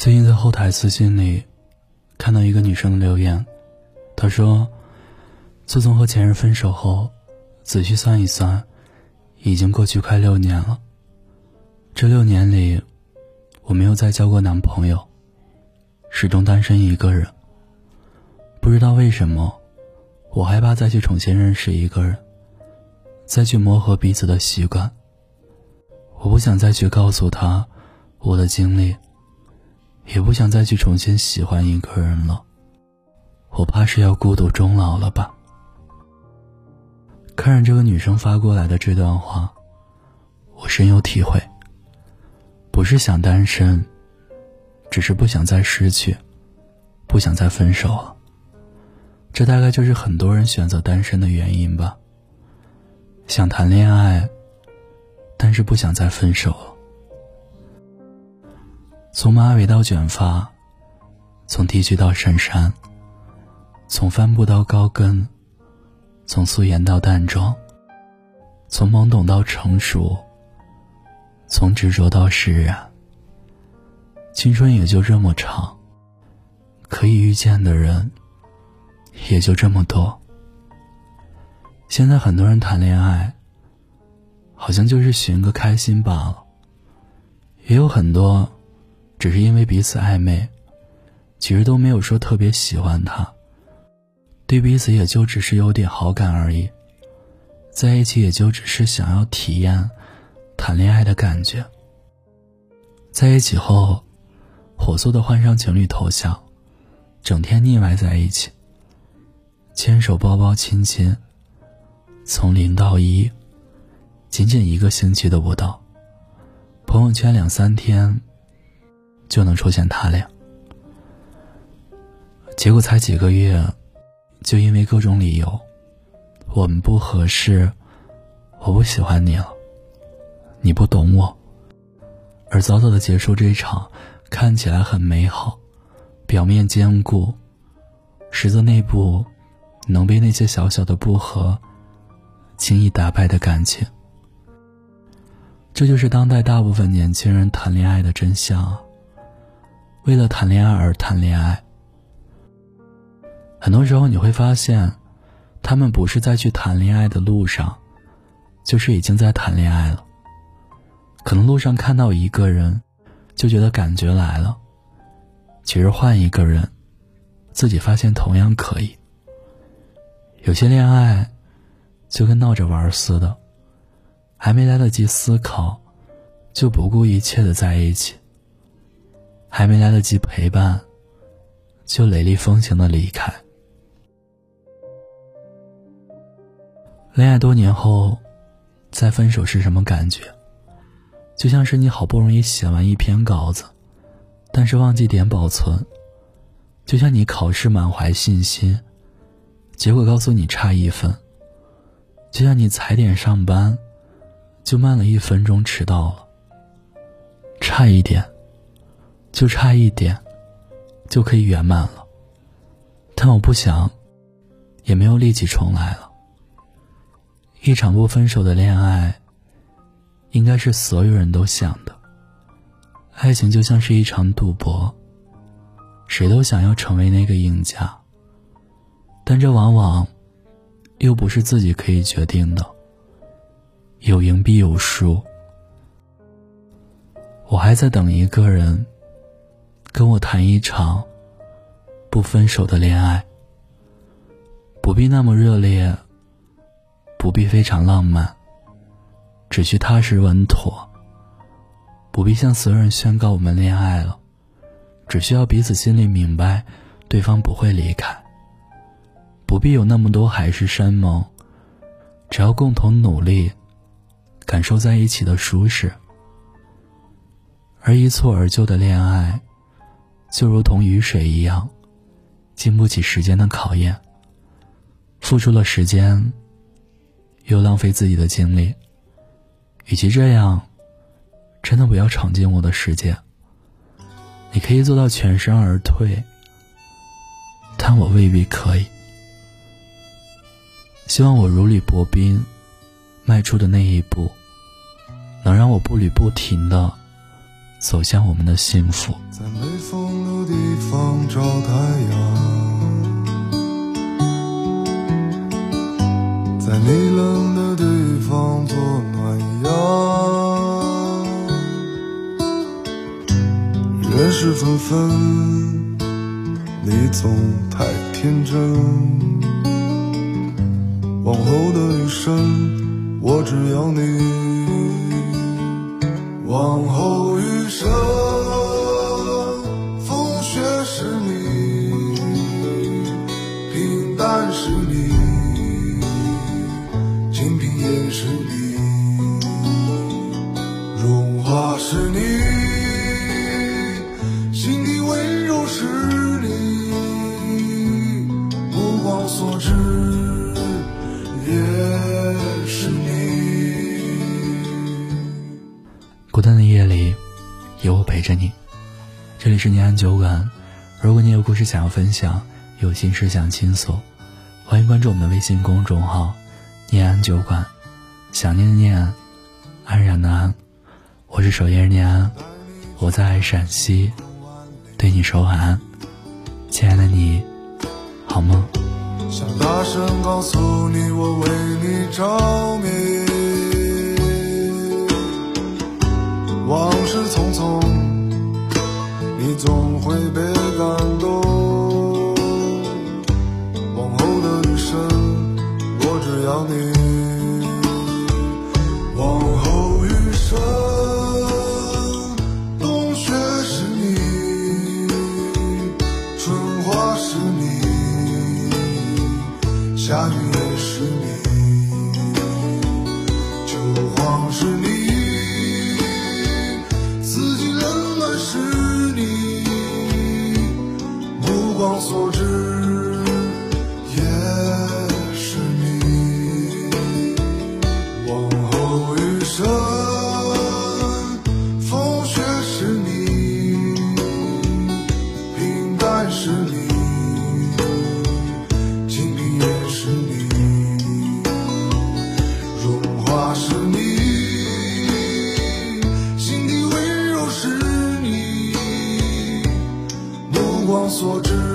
最近在后台私信里看到一个女生的留言，她说：“自从和前任分手后，仔细算一算，已经过去快六年了。这六年里，我没有再交过男朋友，始终单身一个人。不知道为什么，我害怕再去重新认识一个人，再去磨合彼此的习惯。我不想再去告诉他我的经历。”也不想再去重新喜欢一个人了，我怕是要孤独终老了吧。看着这个女生发过来的这段话，我深有体会。不是想单身，只是不想再失去，不想再分手了。这大概就是很多人选择单身的原因吧。想谈恋爱，但是不想再分手。从马尾到卷发，从剃须到衬衫，从帆布到高跟，从素颜到淡妆，从懵懂到成熟，从执着到释然。青春也就这么长，可以遇见的人也就这么多。现在很多人谈恋爱，好像就是寻个开心罢了，也有很多。只是因为彼此暧昧，其实都没有说特别喜欢他，对彼此也就只是有点好感而已，在一起也就只是想要体验谈恋爱的感觉。在一起后，火速的换上情侣头像，整天腻歪在一起，牵手、抱抱、亲亲，从零到一，仅仅一个星期都不到，朋友圈两三天。就能出现他俩，结果才几个月，就因为各种理由，我们不合适，我不喜欢你了，你不懂我，而早早的结束这一场看起来很美好、表面坚固、实则内部能被那些小小的不和轻易打败的感情。这就是当代大部分年轻人谈恋爱的真相！为了谈恋爱而谈恋爱，很多时候你会发现，他们不是在去谈恋爱的路上，就是已经在谈恋爱了。可能路上看到一个人，就觉得感觉来了，其实换一个人，自己发现同样可以。有些恋爱，就跟闹着玩似的，还没来得及思考，就不顾一切的在一起。还没来得及陪伴，就雷厉风行的离开。恋爱多年后，再分手是什么感觉？就像是你好不容易写完一篇稿子，但是忘记点保存；就像你考试满怀信心，结果告诉你差一分；就像你踩点上班，就慢了一分钟迟到了，差一点。就差一点，就可以圆满了。但我不想，也没有力气重来了。一场不分手的恋爱，应该是所有人都想的。爱情就像是一场赌博，谁都想要成为那个赢家。但这往往，又不是自己可以决定的。有赢必有输。我还在等一个人。跟我谈一场不分手的恋爱，不必那么热烈，不必非常浪漫，只需踏实稳妥。不必向所有人宣告我们恋爱了，只需要彼此心里明白，对方不会离开。不必有那么多海誓山盟，只要共同努力，感受在一起的舒适。而一蹴而就的恋爱。就如同雨水一样，经不起时间的考验。付出了时间，又浪费自己的精力。与其这样，真的不要闯进我的世界。你可以做到全身而退，但我未必可以。希望我如履薄冰，迈出的那一步，能让我步履不停的走向我们的幸福。在没风的地方找太阳，在你冷的地方做暖阳。人是纷纷，你总太天真。往后的余生，我只要你。往后余生，风雪是你，平淡是你，清贫也是你，荣华是你，心底温柔是你，目光所至有我陪着你。这里是念安酒馆，如果你有故事想要分享，有心事想倾诉，欢迎关注我们的微信公众号“念安酒馆”。想念的念，安然的安，我是守夜人念安，我在陕西，对你说晚安，亲爱的你，好梦。想大声告诉你，我为你着迷。往事匆匆，总会被感动。温暖是你，目光所至所知。